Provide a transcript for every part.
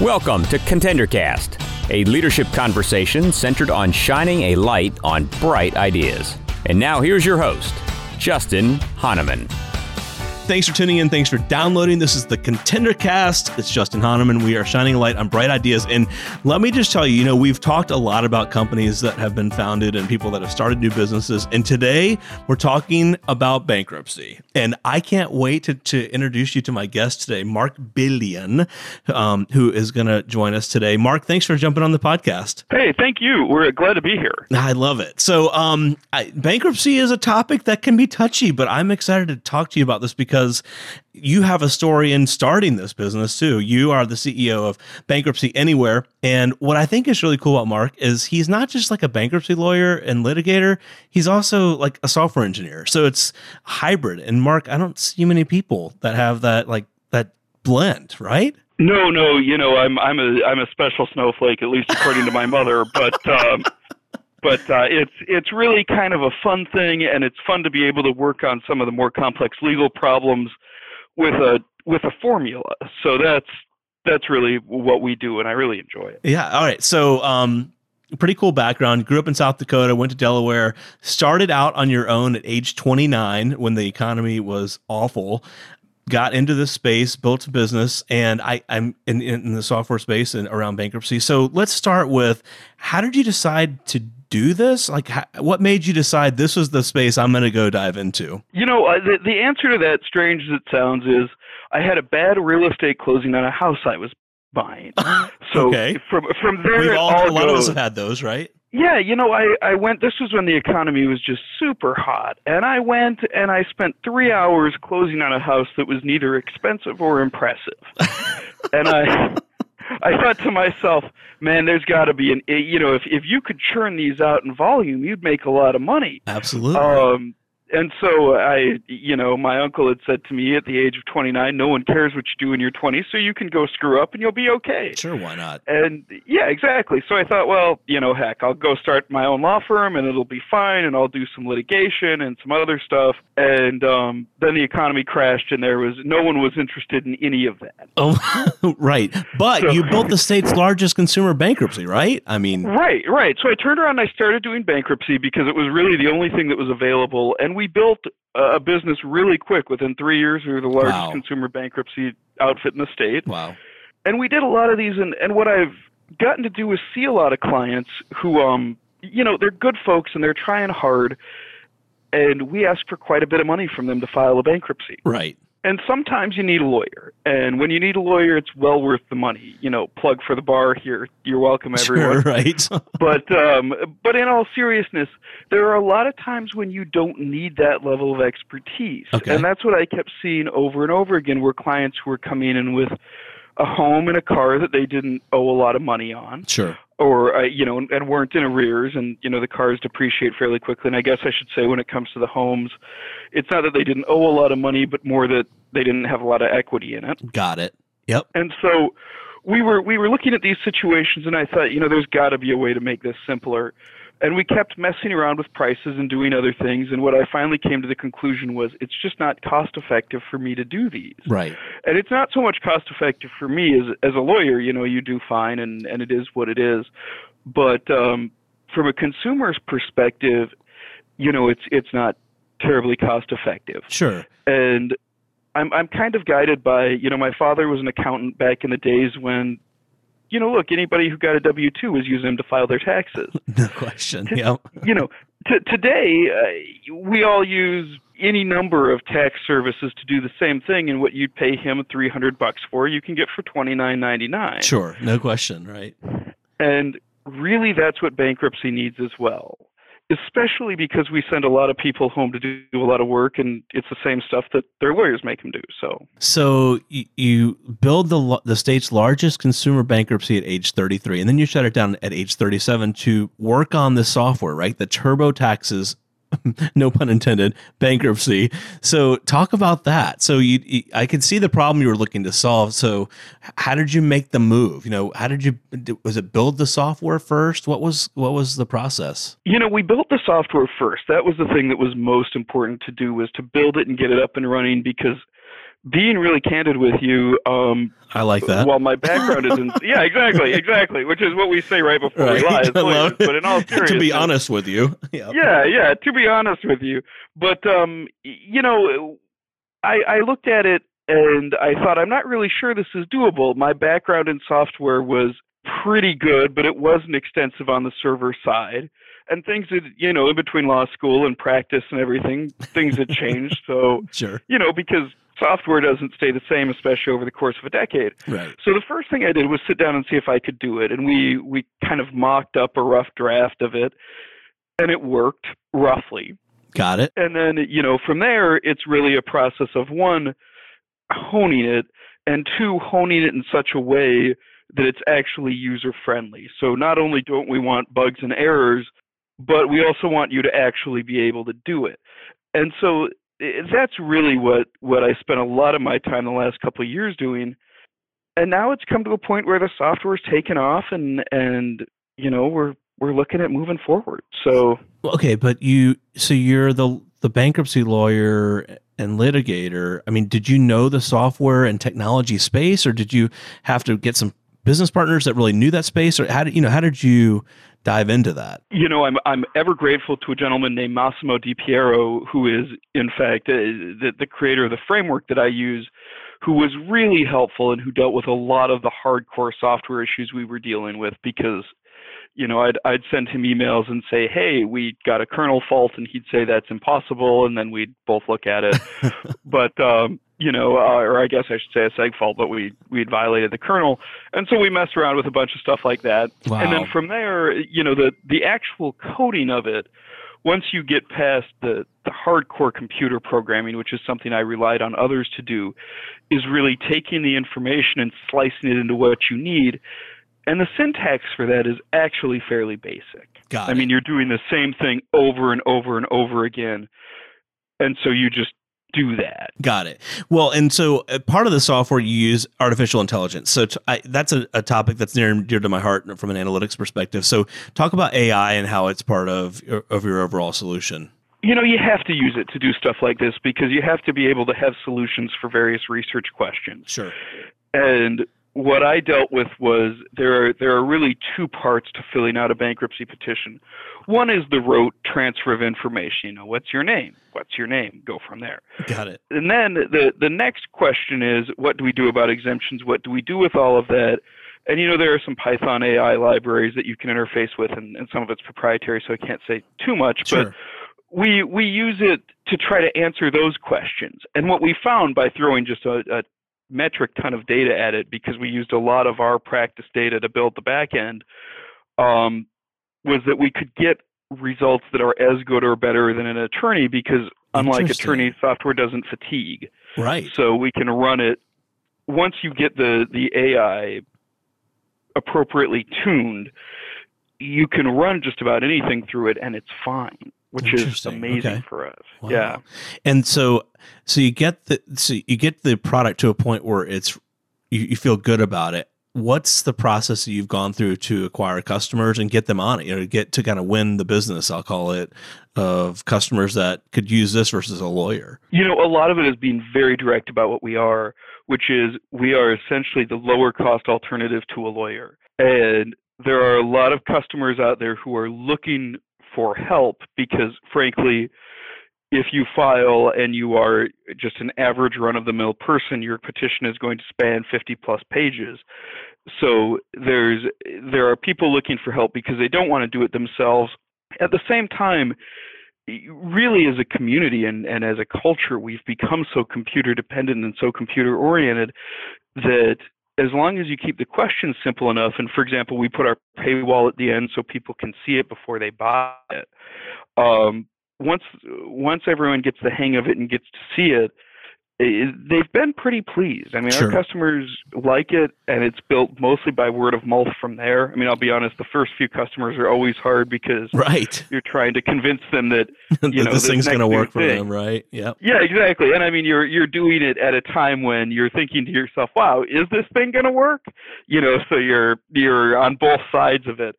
Welcome to ContenderCast, a leadership conversation centered on shining a light on bright ideas. And now here's your host, Justin Hahnemann. Thanks for tuning in. Thanks for downloading. This is the Contender Cast. It's Justin Hahnemann. We are shining a light on bright ideas. And let me just tell you, you know, we've talked a lot about companies that have been founded and people that have started new businesses. And today we're talking about bankruptcy. And I can't wait to, to introduce you to my guest today, Mark Billion, um, who is going to join us today. Mark, thanks for jumping on the podcast. Hey, thank you. We're glad to be here. I love it. So, um, I, bankruptcy is a topic that can be touchy, but I'm excited to talk to you about this because because you have a story in starting this business too. You are the CEO of Bankruptcy Anywhere. And what I think is really cool about Mark is he's not just like a bankruptcy lawyer and litigator, he's also like a software engineer. So it's hybrid. And Mark, I don't see many people that have that like that blend, right? No, no, you know, I'm I'm a I'm a special snowflake, at least according to my mother. But um, but uh, it's it's really kind of a fun thing, and it's fun to be able to work on some of the more complex legal problems with a with a formula. So that's that's really what we do, and I really enjoy it. Yeah. All right. So, um, pretty cool background. Grew up in South Dakota, went to Delaware, started out on your own at age 29 when the economy was awful. Got into this space, built a business, and I, I'm in, in the software space and around bankruptcy. So let's start with how did you decide to do this? Like, what made you decide this was the space I'm going to go dive into? You know, uh, the, the answer to that, strange as it sounds, is I had a bad real estate closing on a house I was buying. So okay. from from there, We've all, all a lot goes. of us have had those, right? Yeah, you know, I I went. This was when the economy was just super hot, and I went and I spent three hours closing on a house that was neither expensive or impressive, and I. I thought to myself, man, there's got to be an, you know, if if you could churn these out in volume, you'd make a lot of money. Absolutely. Um, and so I, you know, my uncle had said to me at the age of 29, no one cares what you do in your 20s, so you can go screw up and you'll be okay. Sure, why not? And yeah, exactly. So I thought, well, you know, heck, I'll go start my own law firm and it'll be fine and I'll do some litigation and some other stuff. And um, then the economy crashed and there was no one was interested in any of that. Oh, right. But so, you built the state's largest consumer bankruptcy, right? I mean, right, right. So I turned around and I started doing bankruptcy because it was really the only thing that was available. And we built a business really quick. Within three years, we were the largest wow. consumer bankruptcy outfit in the state. Wow. And we did a lot of these, and, and what I've gotten to do is see a lot of clients who, um, you know, they're good folks and they're trying hard, and we ask for quite a bit of money from them to file a bankruptcy. Right and sometimes you need a lawyer. And when you need a lawyer it's well worth the money. You know plug for the bar here. You're welcome everyone. sure, right. But um but in all seriousness there are a lot of times when you don't need that level of expertise. Okay. and that's what i kept seeing over and over again where clients were coming in with a home and a car that they didn't owe a lot of money on. Sure. Or uh, you know and weren't in arrears and you know the cars depreciate fairly quickly. And i guess i should say when it comes to the homes it's not that they didn't owe a lot of money but more that they didn't have a lot of equity in it. Got it. Yep. And so we were we were looking at these situations and i thought you know there's got to be a way to make this simpler. And we kept messing around with prices and doing other things and what i finally came to the conclusion was it's just not cost effective for me to do these. Right. And it's not so much cost effective for me as as a lawyer you know you do fine and and it is what it is. But um from a consumer's perspective you know it's it's not terribly cost effective sure. And i'm i'm kind of guided by you know my father was an accountant back in the days when you know, look, anybody who got a W two was using them to file their taxes. No question. To, yeah. You know, t- today uh, we all use any number of tax services to do the same thing, and what you'd pay him three hundred bucks for, you can get for twenty nine ninety nine. Sure, no question, right? And really, that's what bankruptcy needs as well especially because we send a lot of people home to do a lot of work and it's the same stuff that their lawyers make them do so. So you, build the the state's largest consumer bankruptcy at age 33 and then you shut it down at age 37 to work on the software right? The TurboTax's no pun intended, bankruptcy. So talk about that. So you, you, I could see the problem you were looking to solve. So how did you make the move? You know, how did you was it build the software first? What was what was the process? You know, we built the software first. That was the thing that was most important to do was to build it and get it up and running because being really candid with you, um, I like that. While my background is in, yeah, exactly, exactly, which is what we say right before right. we lie. Lawyers, but in all seriousness, to be honest with you, yeah, yeah, yeah, to be honest with you, but um, you know, I, I looked at it and I thought I'm not really sure this is doable. My background in software was pretty good, but it wasn't extensive on the server side and things had you know in between law school and practice and everything things had changed so sure you know because software doesn't stay the same especially over the course of a decade right so the first thing i did was sit down and see if i could do it and we we kind of mocked up a rough draft of it and it worked roughly got it and then you know from there it's really a process of one honing it and two honing it in such a way that it's actually user friendly. So not only don't we want bugs and errors, but we also want you to actually be able to do it. And so that's really what what I spent a lot of my time the last couple of years doing. And now it's come to a point where the software's taken off and and you know, we're we're looking at moving forward. So okay, but you so you're the the bankruptcy lawyer and litigator. I mean, did you know the software and technology space or did you have to get some business partners that really knew that space or how did you know how did you dive into that? You know, I'm I'm ever grateful to a gentleman named Massimo Di Pierro, who is in fact the the creator of the framework that I use, who was really helpful and who dealt with a lot of the hardcore software issues we were dealing with because you know, I'd I'd send him emails and say, "Hey, we got a kernel fault," and he'd say that's impossible, and then we'd both look at it. but um, you know, uh, or I guess I should say a seg fault, but we we'd violated the kernel, and so we messed around with a bunch of stuff like that. Wow. And then from there, you know, the the actual coding of it, once you get past the the hardcore computer programming, which is something I relied on others to do, is really taking the information and slicing it into what you need. And the syntax for that is actually fairly basic. Got I it. mean, you're doing the same thing over and over and over again. And so you just do that. Got it. Well, and so uh, part of the software you use artificial intelligence. So t- I, that's a, a, topic that's near and dear to my heart from an analytics perspective. So talk about AI and how it's part of of your overall solution. You know, you have to use it to do stuff like this because you have to be able to have solutions for various research questions. Sure. And what I dealt with was there are there are really two parts to filling out a bankruptcy petition. One is the rote transfer of information. You know, what's your name? What's your name? Go from there. Got it. And then the the next question is, what do we do about exemptions? What do we do with all of that? And you know, there are some Python AI libraries that you can interface with, and, and some of it's proprietary, so I can't say too much. Sure. But we we use it to try to answer those questions. And what we found by throwing just a, a metric ton of data at it because we used a lot of our practice data to build the back end um, was that we could get results that are as good or better than an attorney because unlike attorney software doesn't fatigue. Right. So we can run it once you get the the ai appropriately tuned you can run just about anything through it and it's fine which is amazing okay. for us. Wow. Yeah. And so so you get the so you get the product to a point where it's you, you feel good about it. What's the process that you've gone through to acquire customers and get them on it? You know, get to kind of win the business, I'll call it, of customers that could use this versus a lawyer. You know, a lot of it is being very direct about what we are, which is we are essentially the lower cost alternative to a lawyer. And there are a lot of customers out there who are looking for help because, frankly, if you file and you are just an average run of the mill person, your petition is going to span 50 plus pages. So there's there are people looking for help because they don't want to do it themselves. At the same time, really as a community and, and as a culture, we've become so computer dependent and so computer oriented that as long as you keep the questions simple enough, and for example, we put our paywall at the end so people can see it before they buy it. Um, once once everyone gets the hang of it and gets to see it, they've been pretty pleased. I mean, sure. our customers like it, and it's built mostly by word of mouth from there. I mean, I'll be honest, the first few customers are always hard because right. you're trying to convince them that you know this, thing's going to work for thing. them, right? Yeah. Yeah, exactly. And I mean, you're you're doing it at a time when you're thinking to yourself, "Wow, is this thing going to work?" You know, so you're you're on both sides of it.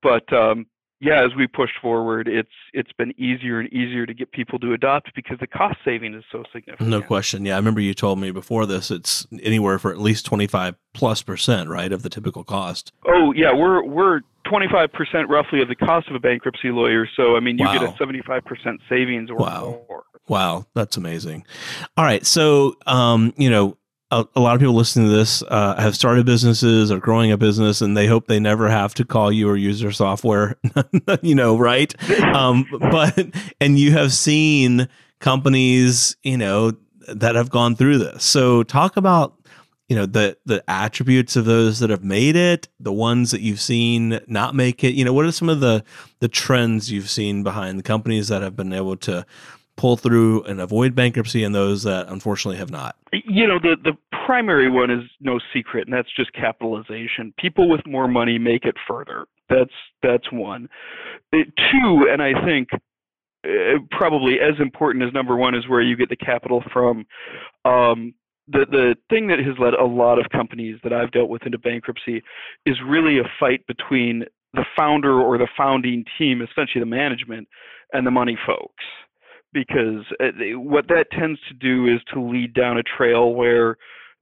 But um, yeah, as we pushed forward, it's it's been easier and easier to get people to adopt because the cost saving is so significant. No question. Yeah, I remember you told me before this. It's anywhere for at least twenty five plus percent, right, of the typical cost. Oh yeah, we're we're twenty five percent roughly of the cost of a bankruptcy lawyer. So I mean, you wow. get a seventy five percent savings or wow. more. Wow, that's amazing. All right, so um, you know, a, a, lot of people listening to this uh, have started businesses or growing a business and they hope they never have to call you or use their software you know right? Um, but and you have seen companies you know that have gone through this. So talk about you know the the attributes of those that have made it the ones that you've seen not make it. You know what are some of the the trends you've seen behind the companies that have been able to pull through and avoid bankruptcy and those that unfortunately have not? You know, the, the primary one is no secret, and that's just capitalization. People with more money make it further. That's that's one. Uh, two, and I think uh, probably as important as number one is where you get the capital from. Um, the the thing that has led a lot of companies that I've dealt with into bankruptcy is really a fight between the founder or the founding team, essentially the management, and the money folks because uh, what that tends to do is to lead down a trail where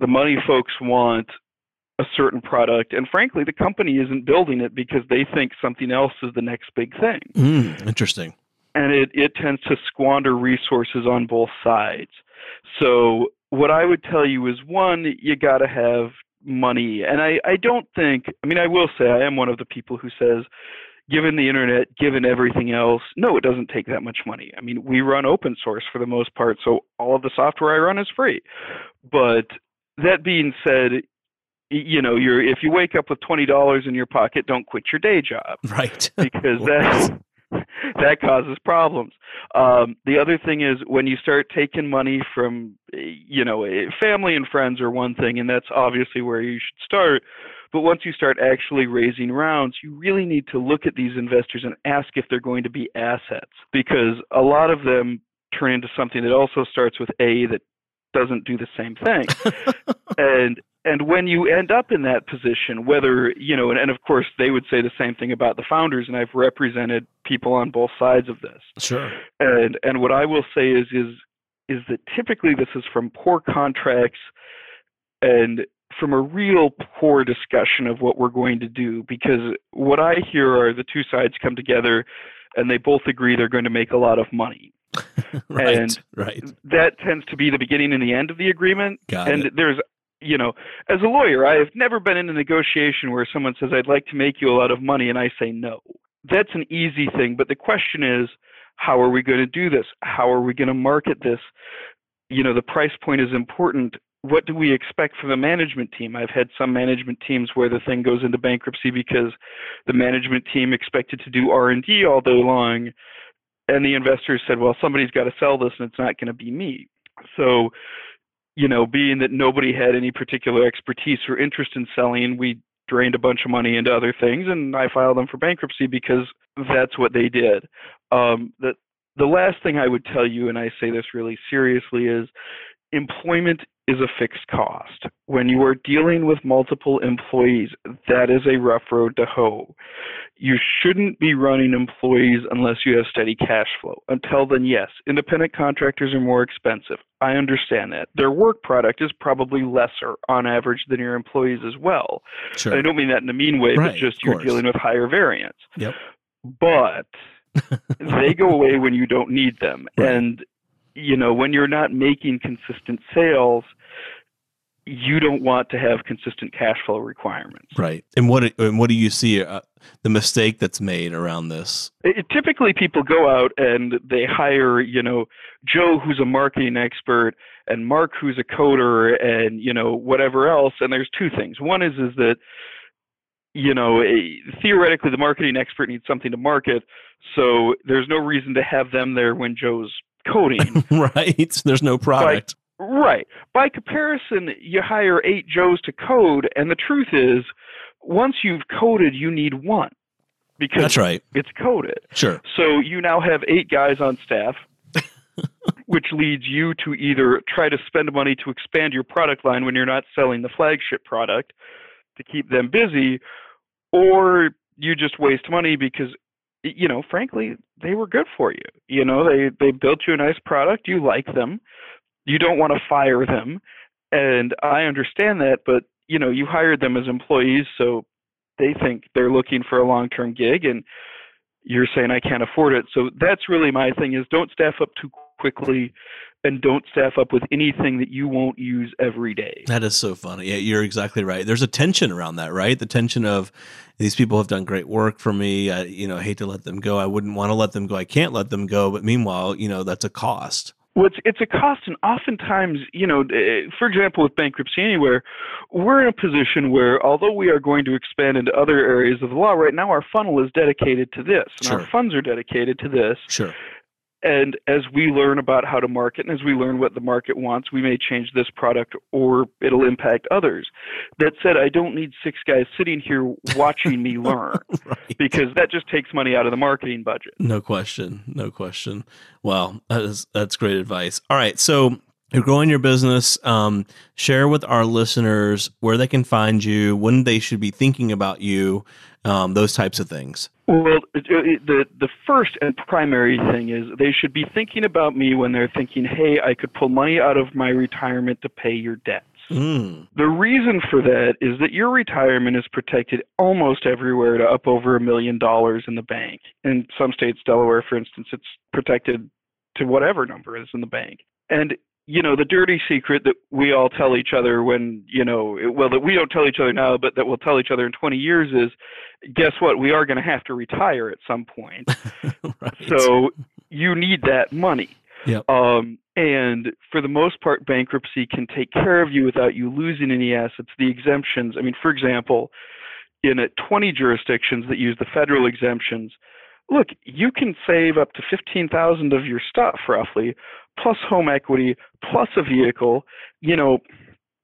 the money folks want a certain product and frankly the company isn't building it because they think something else is the next big thing. Mm, interesting. And it, it tends to squander resources on both sides. So what i would tell you is one you got to have money. And I, I don't think i mean i will say i am one of the people who says given the internet, given everything else, no, it doesn't take that much money. I mean, we run open source for the most part, so all of the software I run is free. But that being said, you know, you're if you wake up with twenty dollars in your pocket, don't quit your day job, right? Because that that causes problems. Um, the other thing is when you start taking money from, you know, family and friends are one thing, and that's obviously where you should start. But once you start actually raising rounds, you really need to look at these investors and ask if they're going to be assets because a lot of them turn into something that also starts with A that doesn't do the same thing. and and when you end up in that position, whether you know, and, and, of course they would say the same thing about the founders, and I've represented people on both sides of this. Sure. And and what I will say is is is that typically this is from poor contracts and from a real poor discussion of what we're going to do because what I hear are the two sides come together and they both agree they're going to make a lot of money. right, and right. that tends to be the beginning and the end of the agreement. Got and it. there's you know, as a lawyer, I have never been in a negotiation where someone says, I'd like to make you a lot of money, and I say no. That's an easy thing. But the question is, how are we going to do this? How are we going to market this? You know, the price point is important what do we expect from the management team? I've had some management teams where the thing goes into bankruptcy because the management team expected to do R&D all day long and the investors said, "Well, somebody's got to sell this and it's not going to be me." So, you know, being that nobody had any particular expertise or interest in selling, we drained a bunch of money into other things and I filed them for bankruptcy because that's what they did. Um, the the last thing I would tell you, and I say this really seriously, is employment is a fixed cost. When you are dealing with multiple employees, that is a rough road to hoe. You shouldn't be running employees unless you have steady cash flow. Until then, yes, independent contractors are more expensive. I understand that. Their work product is probably lesser on average than your employees as well. Sure. I don't mean that in a mean way, right, but just you're dealing with higher variance. Yep. But they go away when you don't need them. Right. And you know, when you're not making consistent sales, you don't want to have consistent cash flow requirements. Right. And what and what do you see uh, the mistake that's made around this? It, typically, people go out and they hire, you know, Joe, who's a marketing expert, and Mark, who's a coder, and you know, whatever else. And there's two things. One is is that you know, a, theoretically, the marketing expert needs something to market, so there's no reason to have them there when Joe's coding. right. There's no product. By, right. By comparison, you hire eight Joes to code, and the truth is, once you've coded, you need one because that's right. It's coded. Sure. So you now have eight guys on staff. which leads you to either try to spend money to expand your product line when you're not selling the flagship product to keep them busy, or you just waste money because you know, frankly, they were good for you. You know, they they built you a nice product. You like them. You don't want to fire them, and I understand that. But you know, you hired them as employees, so they think they're looking for a long-term gig, and you're saying I can't afford it. So that's really my thing: is don't staff up too quickly and don't staff up with anything that you won't use every day. That is so funny. Yeah, you're exactly right. There's a tension around that, right? The tension of these people have done great work for me. I, you know, hate to let them go. I wouldn't want to let them go. I can't let them go. But meanwhile, you know, that's a cost. Well, it's, it's a cost, and oftentimes, you know, eh, for example, with Bankruptcy Anywhere, we're in a position where, although we are going to expand into other areas of the law, right now our funnel is dedicated to this, and Sure. our funds are dedicated to this. Sure. And as we learn about how to market and as we learn what the market wants, we may change this product or it'll impact others. That said, I don't need six guys sitting here watching me learn right. because that just takes money out of the marketing budget. No question. No question. Well, that is that's great advice. All right, so you're growing your business. Um, share with our listeners where they can find you, when they should be thinking about you, um, those types of things. Well, the the first and primary thing is they should be thinking about me when they're thinking, "Hey, I could pull money out of my retirement to pay your debts." Mm, The reason for that is that your retirement is protected almost everywhere to up over a million dollars in the bank. In some states, Delaware, for instance, it's protected to whatever number is in the bank. And you know, the dirty secret that we all tell each other when, you know, well, that we don't tell each other now, but that we'll tell each other in 20 years is guess what? We are going to have to retire at some point. right. So you need that money. Yep. Um, and for the most part, bankruptcy can take care of you without you losing any assets. The exemptions, I mean, for example, in uh, 20 jurisdictions that use the federal exemptions, look, you can save up to 15,000 of your stuff roughly, plus home equity, plus a vehicle. You know,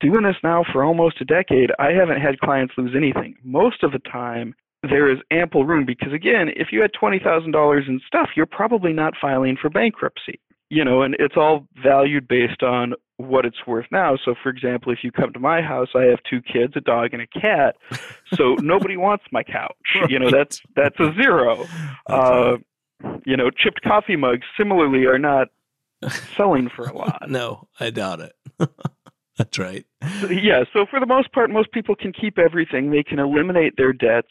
doing this now for almost a decade, I haven't had clients lose anything. Most of the time, there is ample room because again, if you had $20,000 in stuff, you're probably not filing for bankruptcy. You know, and it's all valued based on what it's worth now. So for example, if you come to my house, I have two kids, a dog and a cat. So nobody wants my couch. You know, that's that's a zero. Uh, you know, chipped coffee mugs similarly are not selling for a lot. no, I doubt it. that's right. So, yeah, so for the most part, most people can keep everything. They can eliminate their debts,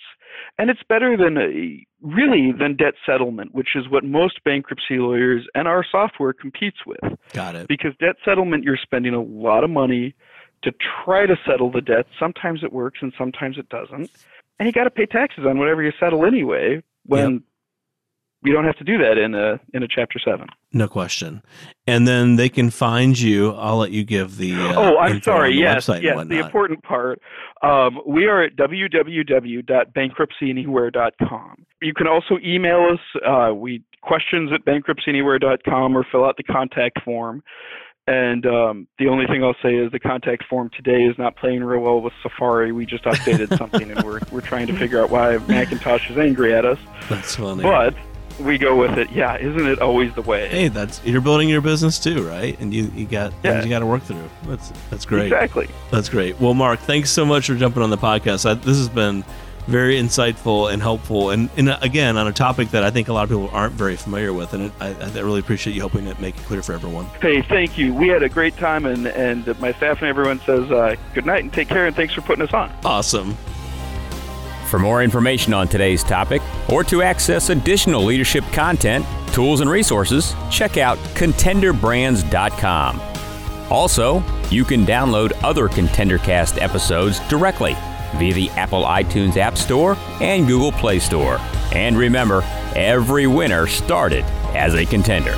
and it's better than a, really than debt settlement, which is what most bankruptcy lawyers and our software competes with. Got it. Because debt settlement, you're spending a lot of money to try to settle the debt. Sometimes it works, and sometimes it doesn't, and you got to pay taxes on whatever you settle anyway. When we don't have to do that in a in a Chapter Seven. No question. And then they can find you. I'll let you give the. Uh, oh, I'm sorry. Yes, yes. The important part. Um, we are at www.bankruptcyanywhere.com. You can also email us. Uh, we questions at bankruptcyanywhere.com or fill out the contact form. And um, the only thing I'll say is the contact form today is not playing real well with Safari. We just updated something, and we're we're trying to figure out why Macintosh is angry at us. That's funny. But we go with it. Yeah, isn't it always the way? hey, that's you're building your business too, right? And you you got Yeah. things you got to work through. That's that's great. Exactly. That's great. Well, Mark, thanks so much for jumping on the podcast. I, this has been very insightful and helpful, and, and uh, again on a topic that I think a lot of people aren't very familiar with, and it, I, I really appreciate you helping it make it clear for everyone. Hey, thank you. We had a great time, and, and my staff and everyone says uh, good night and take care, and thanks for putting us on. Awesome. For more information on today's topic or to access additional leadership content, tools, and resources, check out contenderbrands.com. Also, you can download other ContenderCast episodes directly via the Apple iTunes App Store and Google Play Store. And remember, every winner started as a contender.